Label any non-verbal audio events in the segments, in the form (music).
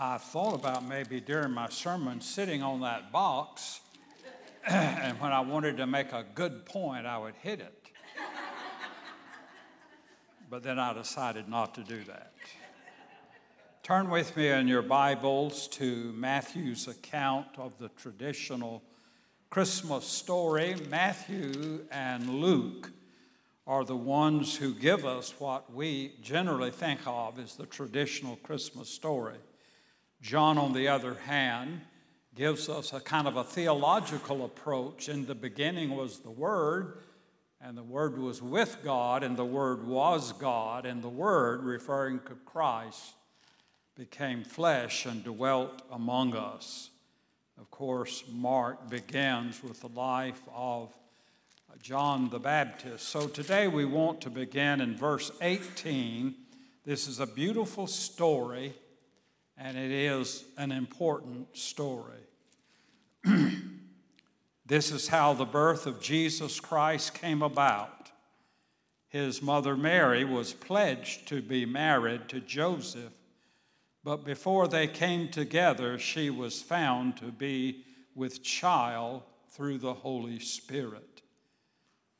I thought about maybe during my sermon sitting on that box, (clears throat) and when I wanted to make a good point, I would hit it. but then I decided not to do that. Turn with me in your Bibles to Matthew's account of the traditional Christmas story. Matthew and Luke are the ones who give us what we generally think of as the traditional Christmas story. John, on the other hand, gives us a kind of a theological approach. In the beginning was the Word, and the Word was with God, and the Word was God, and the Word, referring to Christ, became flesh and dwelt among us. Of course, Mark begins with the life of John the Baptist. So today we want to begin in verse 18. This is a beautiful story and it is an important story. (clears throat) this is how the birth of Jesus Christ came about. His mother Mary was pledged to be married to Joseph, but before they came together, she was found to be with child through the Holy Spirit.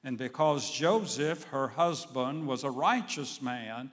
And because Joseph, her husband, was a righteous man,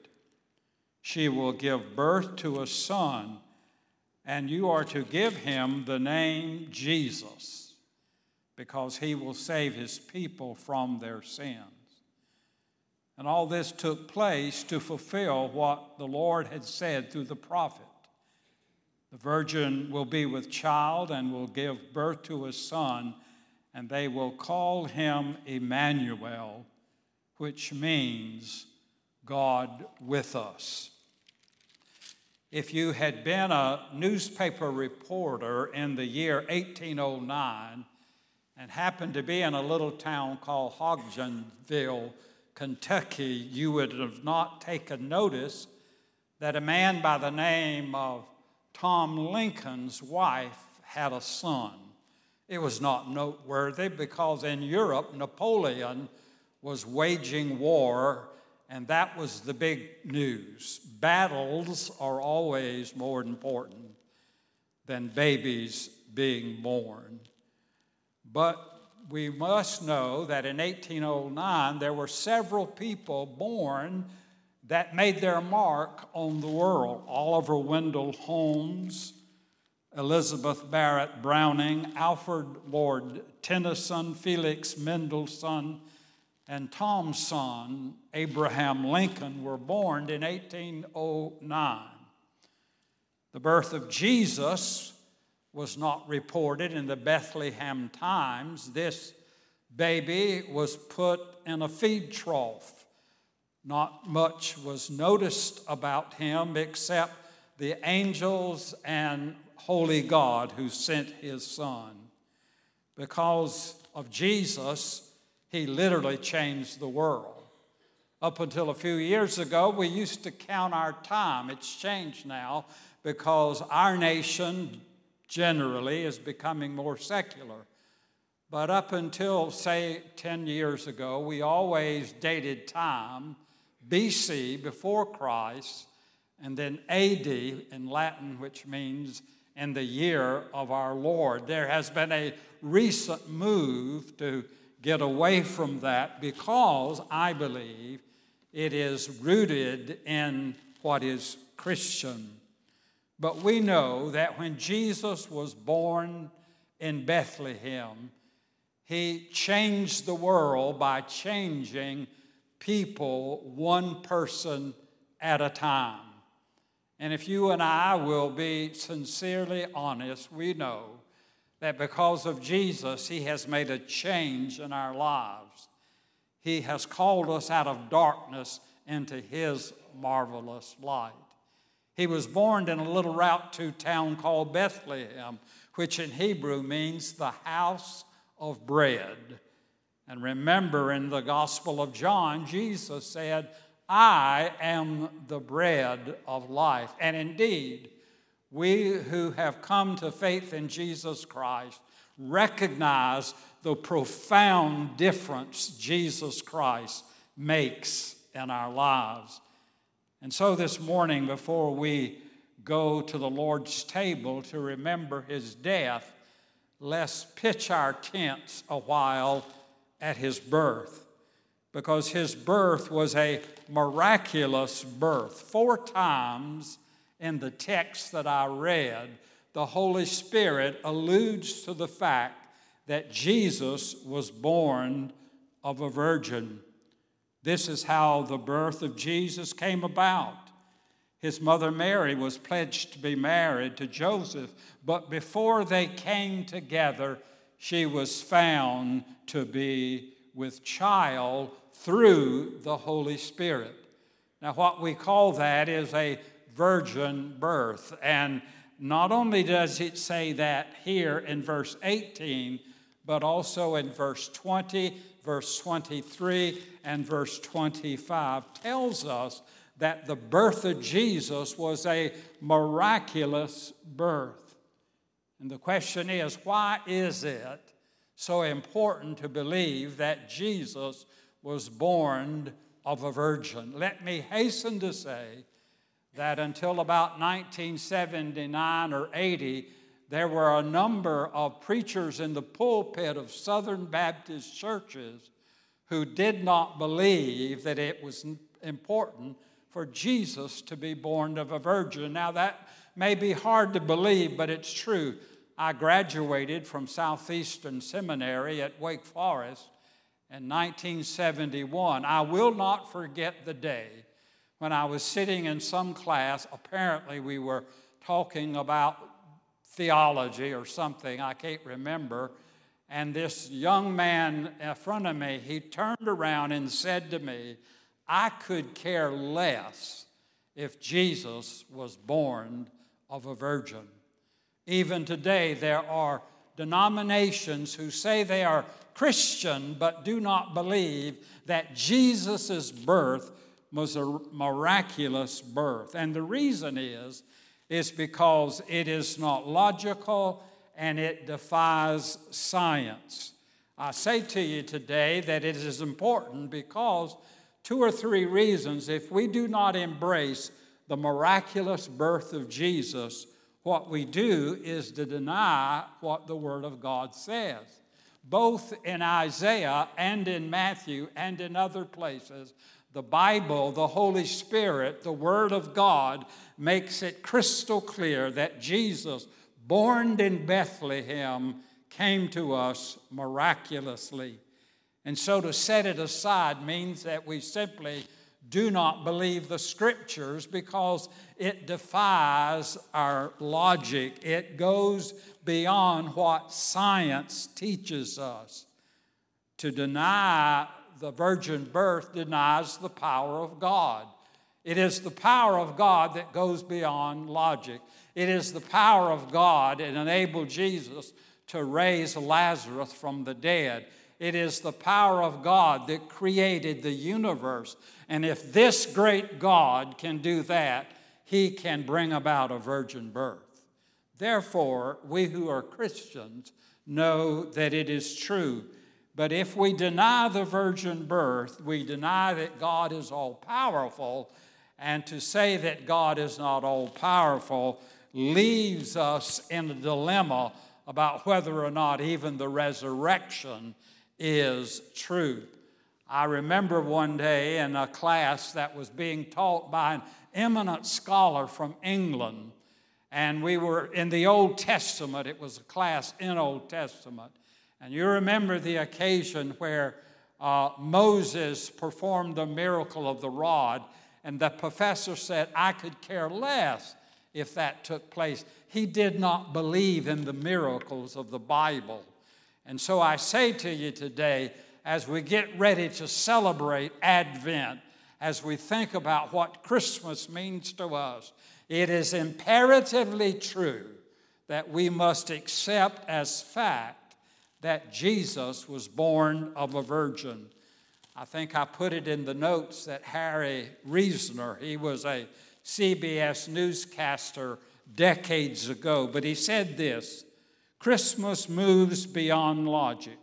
She will give birth to a son, and you are to give him the name Jesus, because he will save his people from their sins. And all this took place to fulfill what the Lord had said through the prophet. The virgin will be with child and will give birth to a son, and they will call him Emmanuel, which means God with us. If you had been a newspaper reporter in the year 1809 and happened to be in a little town called Hodgenville, Kentucky, you would have not taken notice that a man by the name of Tom Lincoln's wife had a son. It was not noteworthy because in Europe, Napoleon was waging war and that was the big news. Battles are always more important than babies being born. But we must know that in 1809 there were several people born that made their mark on the world. Oliver Wendell Holmes, Elizabeth Barrett Browning, Alfred Lord Tennyson, Felix Mendelssohn, and Tom's son, Abraham Lincoln, were born in 1809. The birth of Jesus was not reported in the Bethlehem Times. This baby was put in a feed trough. Not much was noticed about him except the angels and holy God who sent his son. Because of Jesus, he literally changed the world. Up until a few years ago, we used to count our time. It's changed now because our nation generally is becoming more secular. But up until, say, 10 years ago, we always dated time BC, before Christ, and then AD in Latin, which means in the year of our Lord. There has been a recent move to get away from that because I believe it is rooted in what is Christian. But we know that when Jesus was born in Bethlehem, he changed the world by changing people one person at a time. And if you and I will be sincerely honest, we know that because of Jesus, He has made a change in our lives. He has called us out of darkness into His marvelous light. He was born in a little route to town called Bethlehem, which in Hebrew means the house of bread. And remember in the Gospel of John, Jesus said, I am the bread of life. And indeed, we who have come to faith in Jesus Christ recognize the profound difference Jesus Christ makes in our lives. And so this morning, before we go to the Lord's table to remember his death, let's pitch our tents a while at his birth. Because his birth was a miraculous birth. Four times in the text that I read, the Holy Spirit alludes to the fact that Jesus was born of a virgin. This is how the birth of Jesus came about. His mother Mary was pledged to be married to Joseph, but before they came together, she was found to be with child through the Holy Spirit. Now, what we call that is a virgin birth. And not only does it say that here in verse 18, but also in verse 20 verse 23 and verse 25 tells us that the birth of Jesus was a miraculous birth. And the question is why is it so important to believe that Jesus was born of a virgin? Let me hasten to say that until about 1979 or 80, there were a number of preachers in the pulpit of Southern Baptist churches who did not believe that it was important for Jesus to be born of a virgin. Now, that may be hard to believe, but it's true. I graduated from Southeastern Seminary at Wake Forest in 1971. I will not forget the day when I was sitting in some class. Apparently, we were talking about theology or something, I can't remember. And this young man in front of me, he turned around and said to me, I could care less if Jesus was born of a virgin. Even today, there are denominations who say they are Christian but do not believe that Jesus' birth was a miraculous birth. And the reason is is because it is not logical and it defies science. I say to you today that it is important because two or three reasons. If we do not embrace the miraculous birth of Jesus, what we do is to deny what the Word of God says. Both in Isaiah and in Matthew and in other places, the Bible, the Holy Spirit, the Word of God makes it crystal clear that Jesus, born in Bethlehem, came to us miraculously. And so to set it aside means that we simply do not believe the scriptures because it defies our logic. It goes beyond what science teaches us. To deny the virgin birth denies the power of God. It is the power of God that goes beyond logic. It is the power of God that enabled Jesus to raise Lazarus from the dead. It is the power of God that created the universe. And if this great God can do that, he can bring about a virgin birth. Therefore, we who are Christians know that it is true but if we deny the virgin birth, we deny that God is all powerful. And to say that God is not all powerful leaves us in a dilemma about whether or not even the resurrection is true. I remember one day in a class that was being taught by an eminent scholar from England, and we were in the Old Testament. It was a class in Old Testament. And you remember the occasion where uh, Moses performed the miracle of the rod, and the professor said, I could care less if that took place. He did not believe in the miracles of the Bible. And so I say to you today, as we get ready to celebrate Advent, as we think about what Christmas means to us, It is imperatively true that we must accept as fact that Jesus was born of a virgin. I think I put it in the notes that Harry Reasoner, he was a CBS newscaster decades ago, but he said this Christmas moves beyond logic.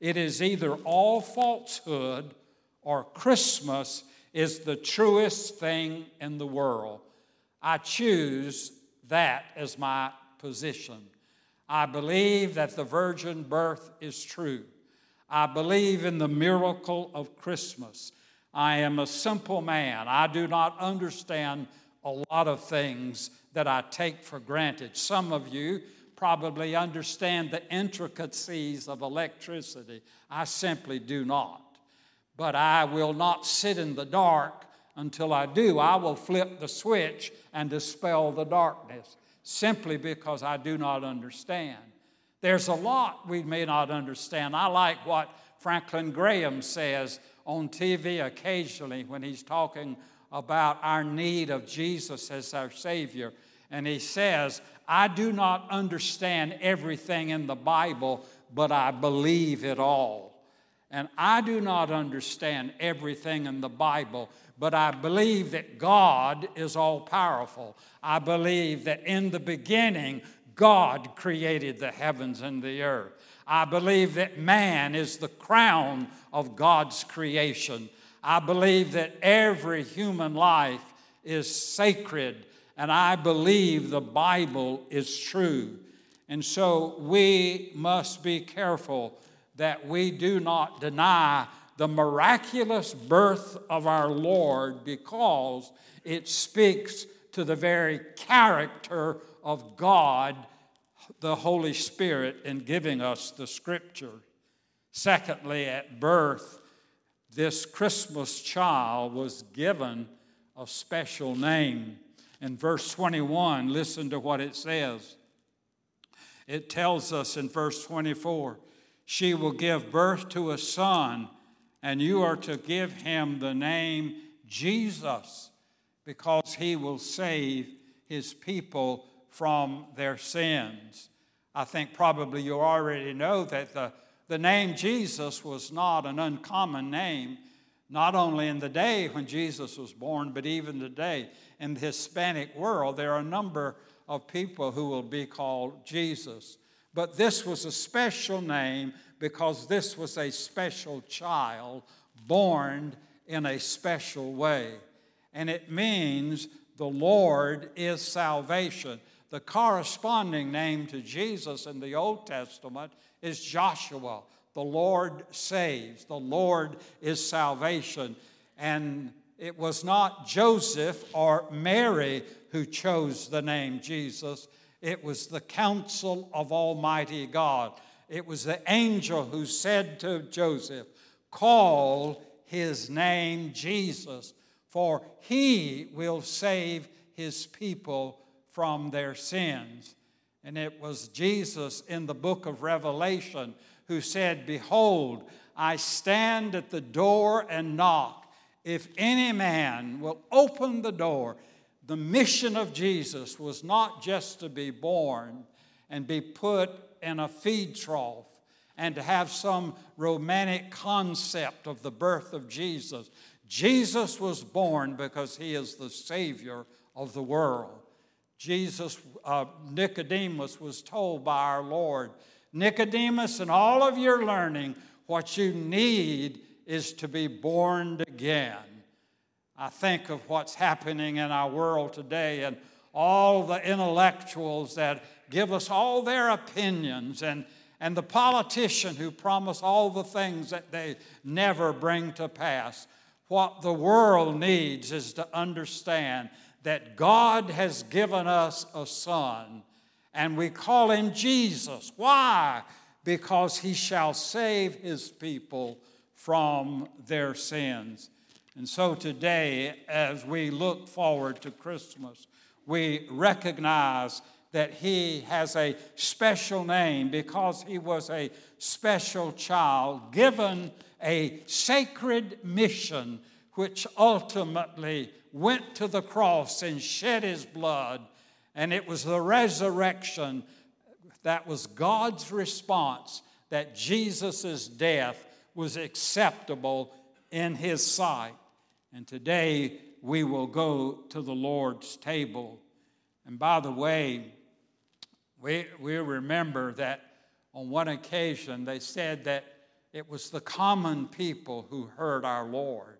It is either all falsehood or Christmas is the truest thing in the world. I choose that as my position. I believe that the virgin birth is true. I believe in the miracle of Christmas. I am a simple man. I do not understand a lot of things that I take for granted. Some of you probably understand the intricacies of electricity. I simply do not. But I will not sit in the dark until I do. I will flip the switch and dispel the darkness simply because I do not understand. There's a lot we may not understand. I like what Franklin Graham says on TV occasionally when he's talking about our need of Jesus as our Savior. And he says, I do not understand everything in the Bible, but I believe it all. And I do not understand everything in the Bible, but I believe that God is all powerful. I believe that in the beginning, God created the heavens and the earth. I believe that man is the crown of God's creation. I believe that every human life is sacred, and I believe the Bible is true. And so we must be careful that we do not deny the miraculous birth of our Lord because it speaks to the very character of God, the Holy Spirit, in giving us the scripture. Secondly, at birth, this Christmas child was given a special name. In verse 21, listen to what it says. It tells us in verse 24 she will give birth to a son, and you are to give him the name Jesus, because he will save his people from their sins. I think probably you already know that the, the name Jesus was not an uncommon name, not only in the day when Jesus was born, but even today. In the Hispanic world, there are a number of people who will be called Jesus. But this was a special name because this was a special child born in a special way. And it means the Lord is salvation. The corresponding name to Jesus in the Old Testament is Joshua. The Lord saves, the Lord is salvation. And it was not Joseph or Mary who chose the name Jesus, it was the counsel of Almighty God. It was the angel who said to Joseph, Call his name Jesus, for he will save his people from their sins. And it was Jesus in the book of Revelation who said, Behold, I stand at the door and knock. If any man will open the door, the mission of Jesus was not just to be born and be put in a feed trough and to have some romantic concept of the birth of Jesus. Jesus was born because he is the Savior of the world. Jesus, uh, Nicodemus was told by our Lord, Nicodemus, in all of your learning, what you need is to be born again. I think of what's happening in our world today and all the intellectuals that give us all their opinions and, and the politician who promise all the things that they never bring to pass. What the world needs is to understand that God has given us a son and we call him Jesus. Why? Because he shall save his people from their sins. And so today, as we look forward to Christmas, we recognize that he has a special name because he was a special child given a sacred mission which ultimately went to the cross and shed his blood. And it was the resurrection that was God's response that Jesus' death was acceptable in his sight. And today we will go to the Lord's table. And by the way, we, we remember that on one occasion they said that it was the common people who heard our Lord.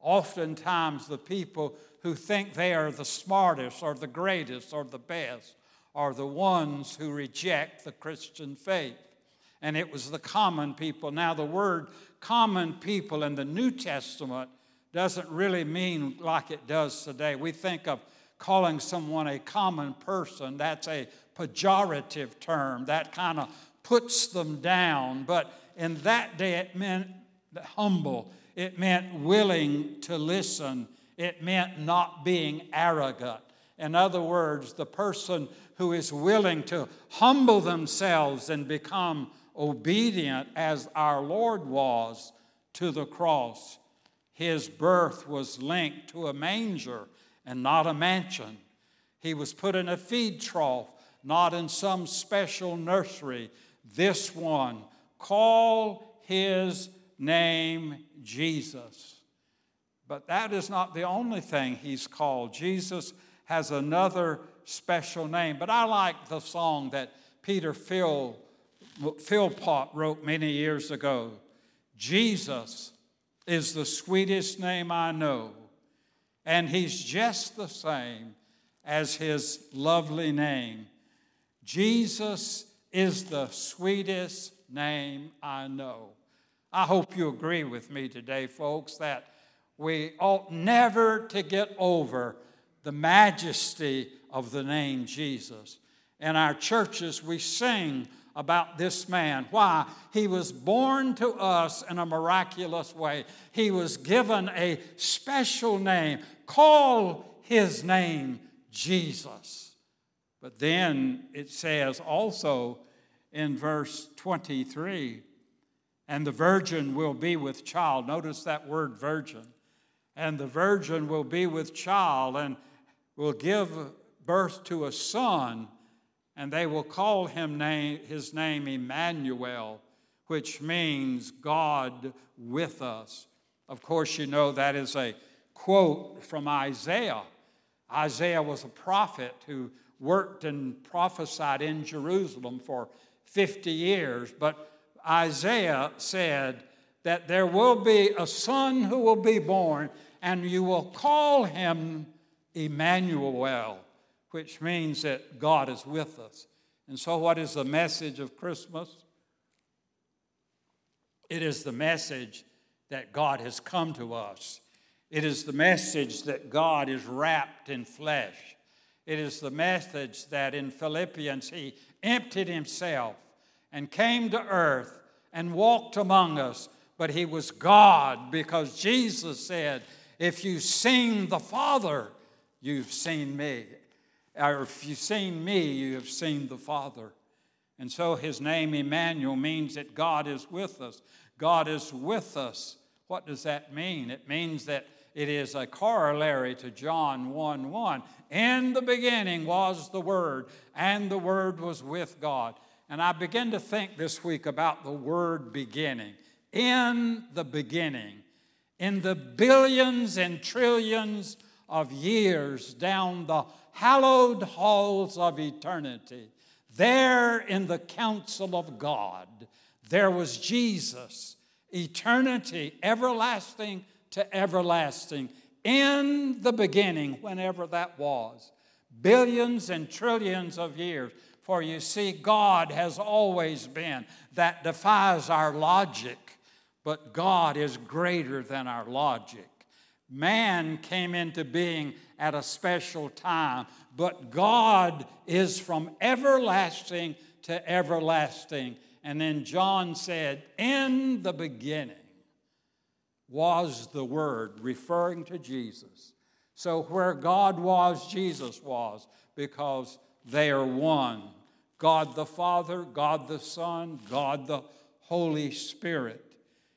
Oftentimes, the people who think they are the smartest or the greatest or the best are the ones who reject the Christian faith. And it was the common people. Now, the word common people in the New Testament doesn't really mean like it does today. We think of calling someone a common person, that's a pejorative term. That kind of puts them down. But in that day, it meant humble it meant willing to listen. It meant not being arrogant. In other words, the person who is willing to humble themselves and become obedient as our Lord was to the cross. His birth was linked to a manger and not a mansion. He was put in a feed trough, not in some special nursery. This one, call his name Jesus. But that is not the only thing he's called. Jesus has another special name. But I like the song that Peter Phil, Philpott wrote many years ago Jesus is the sweetest name I know, and he's just the same as his lovely name. Jesus is the sweetest name I know. I hope you agree with me today, folks, that we ought never to get over the majesty of the name Jesus. In our churches, we sing about this man. Why? He was born to us in a miraculous way. He was given a special name. Call his name Jesus. But then it says also in verse 23 and the virgin will be with child. Notice that word virgin. And the virgin will be with child and will give birth to a son, and they will call him name, his name Emmanuel, which means God with us. Of course, you know that is a quote from Isaiah. Isaiah was a prophet who worked and prophesied in Jerusalem for 50 years, but Isaiah said that there will be a son who will be born, and you will call him Emmanuel, which means that God is with us. And so, what is the message of Christmas? It is the message that God has come to us. It is the message that God is wrapped in flesh. It is the message that in Philippians he emptied himself and came to earth and walked among us, but he was God because Jesus said, If you've seen the Father, you've seen me. Or if you've seen me, you have seen the Father. And so his name, Emmanuel, means that God is with us. God is with us. What does that mean? It means that it is a corollary to John 1 1. In the beginning was the Word, and the Word was with God. And I begin to think this week about the word beginning. In the beginning, in the billions and trillions of years down the hallowed halls of eternity, there in the council of God, there was Jesus, eternity, everlasting to everlasting, in the beginning, whenever that was, billions and trillions of years. For you see, God has always been. That defies our logic, but God is greater than our logic. Man came into being at a special time, but God is from everlasting to everlasting. And then John said, In the beginning was the Word, referring to Jesus. So where God was, Jesus was, because they are one God the Father, God the Son, God the Holy Spirit.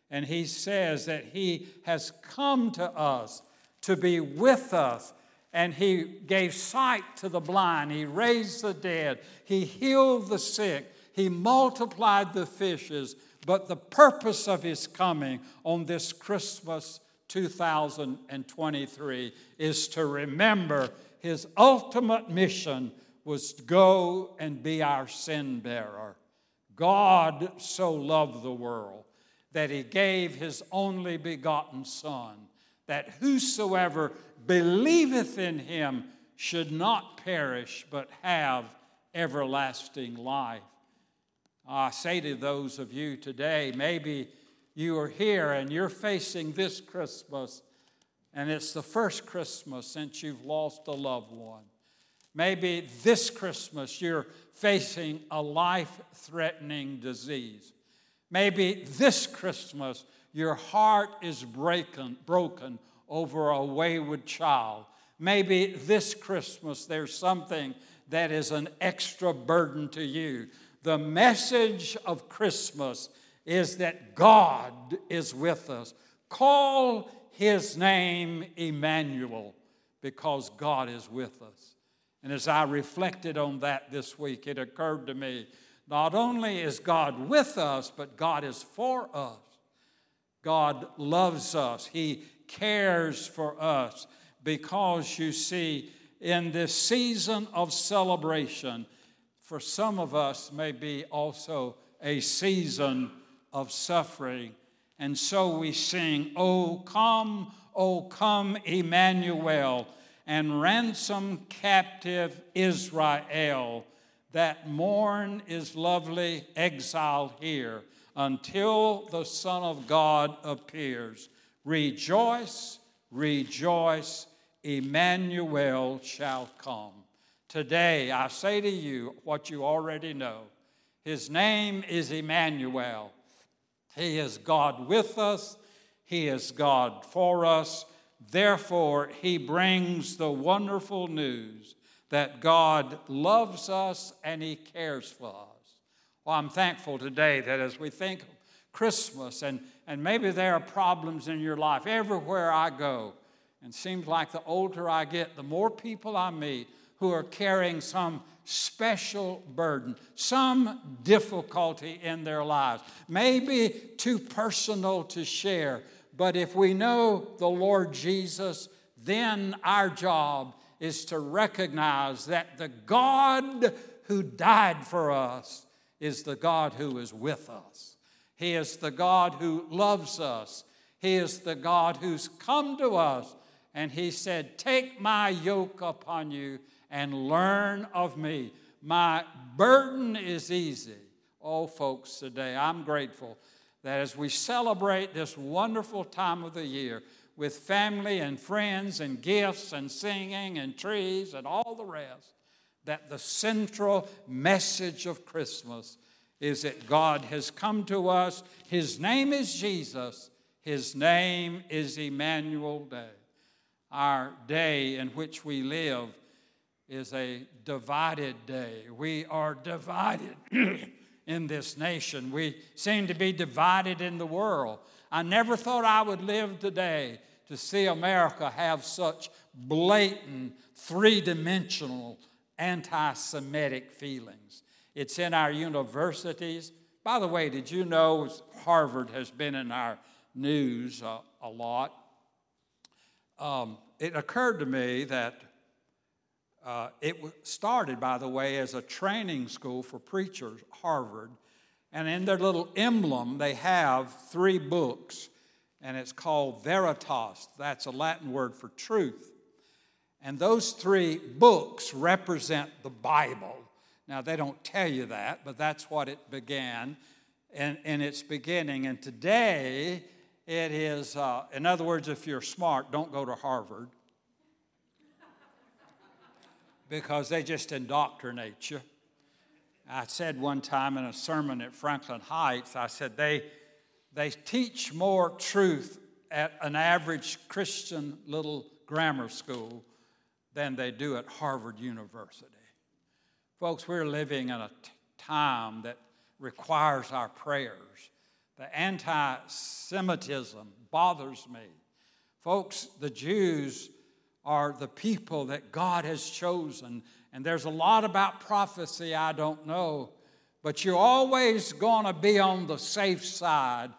And he says that he has come to us to be with us. And he gave sight to the blind, he raised the dead, he healed the sick, he multiplied the fishes. But the purpose of his coming on this Christmas 2023 is to remember his ultimate mission was to go and be our sin bearer. God so loved the world that he gave his only begotten Son, that whosoever believeth in him should not perish, but have everlasting life. I say to those of you today, maybe you are here and you're facing this Christmas, and it's the first Christmas since you've lost a loved one. Maybe this Christmas you're facing a life threatening disease. Maybe this Christmas your heart is breaking, broken over a wayward child. Maybe this Christmas there's something that is an extra burden to you. The message of Christmas is that God is with us. Call his name Emmanuel because God is with us. And as I reflected on that this week, it occurred to me not only is God with us, but God is for us. God loves us, He cares for us because you see, in this season of celebration, for some of us may be also a season of suffering. And so we sing, Oh, come, oh, come, Emmanuel, and ransom captive Israel. That morn is lovely exile here until the Son of God appears. Rejoice, rejoice, Emmanuel shall come. Today, I say to you what you already know. His name is Emmanuel. He is God with us, He is God for us. Therefore, He brings the wonderful news that God loves us and He cares for us. Well, I'm thankful today that as we think of Christmas, and, and maybe there are problems in your life everywhere I go, and seems like the older I get, the more people I meet who are carrying some special burden, some difficulty in their lives, maybe too personal to share. But if we know the Lord Jesus, then our job is to recognize that the God who died for us is the God who is with us. He is the God who loves us. He is the God who's come to us. And He said, Take my yoke upon you and learn of me. My burden is easy. Oh, folks, today I'm grateful that as we celebrate this wonderful time of the year with family and friends and gifts and singing and trees and all the rest, that the central message of Christmas is that God has come to us. His name is Jesus, His name is Emmanuel Day. Our day in which we live is a divided day. We are divided (clears throat) in this nation. We seem to be divided in the world. I never thought I would live today to see America have such blatant, three dimensional anti Semitic feelings. It's in our universities. By the way, did you know Harvard has been in our news uh, a lot? Um, it occurred to me that uh, it started, by the way, as a training school for preachers, Harvard. And in their little emblem, they have three books, and it's called Veritas. That's a Latin word for truth. And those three books represent the Bible. Now, they don't tell you that, but that's what it began in, in its beginning. And today, it is, uh, in other words, if you're smart, don't go to Harvard because they just indoctrinate you. I said one time in a sermon at Franklin Heights, I said they, they teach more truth at an average Christian little grammar school than they do at Harvard University. Folks, we're living in a t- time that requires our prayers. The anti Semitism bothers me. Folks, the Jews are the people that God has chosen. And there's a lot about prophecy I don't know, but you're always going to be on the safe side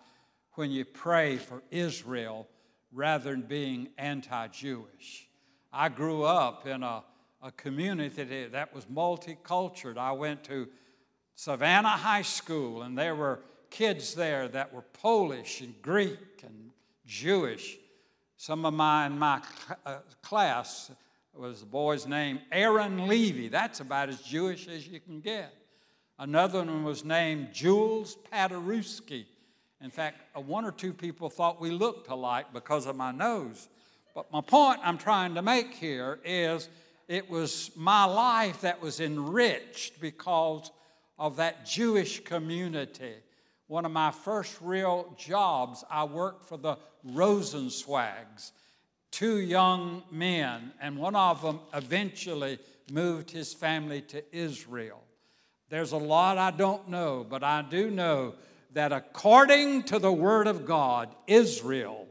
when you pray for Israel rather than being anti Jewish. I grew up in a, a community that was multicultural. I went to Savannah High School, and there were kids there that were Polish and Greek and Jewish. Some of my in my uh, class was the boy's name Aaron Levy. That's about as Jewish as you can get. Another one was named Jules Paderewski. In fact, one or two people thought we looked alike because of my nose. But my point I'm trying to make here is it was my life that was enriched because of that Jewish community. One of my first real jobs, I worked for the Rosenswags, two young men, and one of them eventually moved his family to Israel. There's a lot I don't know, but I do know that according to the Word of God, Israel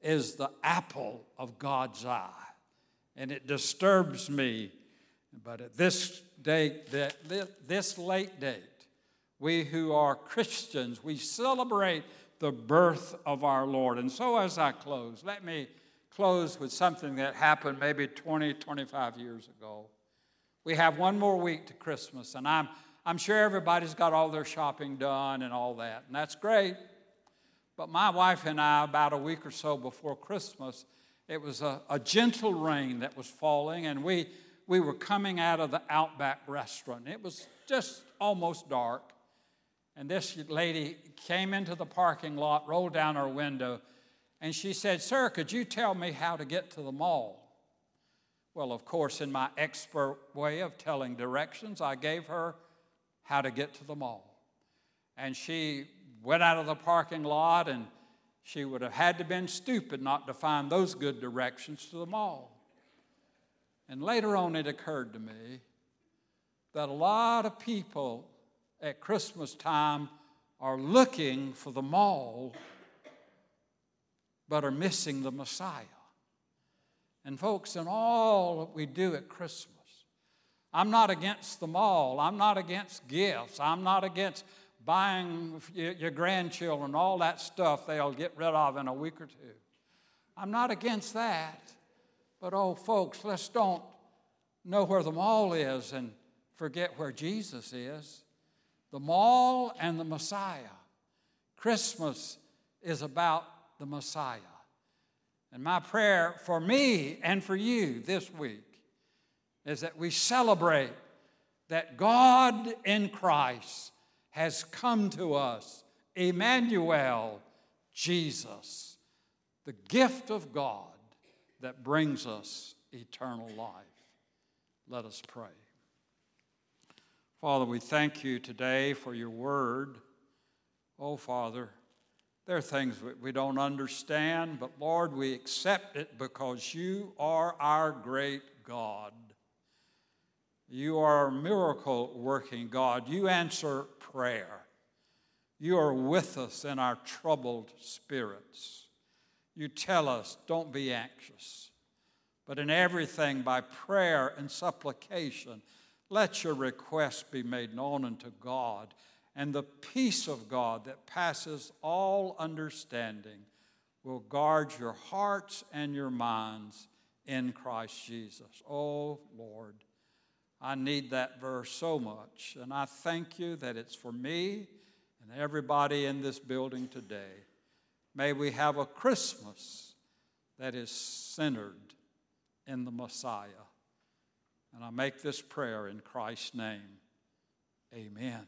is the apple of God's eye. And it disturbs me. But at this date, this late date, we who are Christians, we celebrate the birth of our Lord. And so as I close, let me close with something that happened maybe 20, 25 years ago. We have one more week to Christmas, and I'm, I'm sure everybody's got all their shopping done and all that, and that's great. But my wife and I, about a week or so before Christmas, it was a, a gentle rain that was falling, and we, we were coming out of the Outback restaurant. It was just almost dark. And this lady came into the parking lot, rolled down her window, and she said, Sir, could you tell me how to get to the mall? Well, of course, in my expert way of telling directions, I gave her how to get to the mall. And she went out of the parking lot, and she would have had to been stupid not to find those good directions to the mall. And later on, it occurred to me that a lot of people at Christmas time are looking for the mall, but are missing the Messiah. And, folks, in all that we do at Christmas, I'm not against the mall. I'm not against gifts. I'm not against buying your grandchildren all that stuff they'll get rid of in a week or two. I'm not against that. But, oh, folks, let's don't know where the mall is and forget where Jesus is. The mall and the Messiah. Christmas is about the Messiah. And my prayer for me and for you this week is that we celebrate that God in Christ has come to us, Emmanuel, Jesus, the gift of God that brings us eternal life. Let us pray. Father, we thank you today for your word. Oh, Father, there are things we don't understand, but Lord, we accept it because you are our great God. You are a miracle working God. You answer prayer. You are with us in our troubled spirits. You tell us, don't be anxious, but in everything by prayer and supplication, let your requests be made known unto God and the peace of God that passes all understanding will guard your hearts and your minds in Christ Jesus. Oh, Lord, I need that verse so much, and I thank you that it's for me and everybody in this building today. May we have a Christmas that is centered in the Messiah. And I make this prayer in Christ's name. Amen.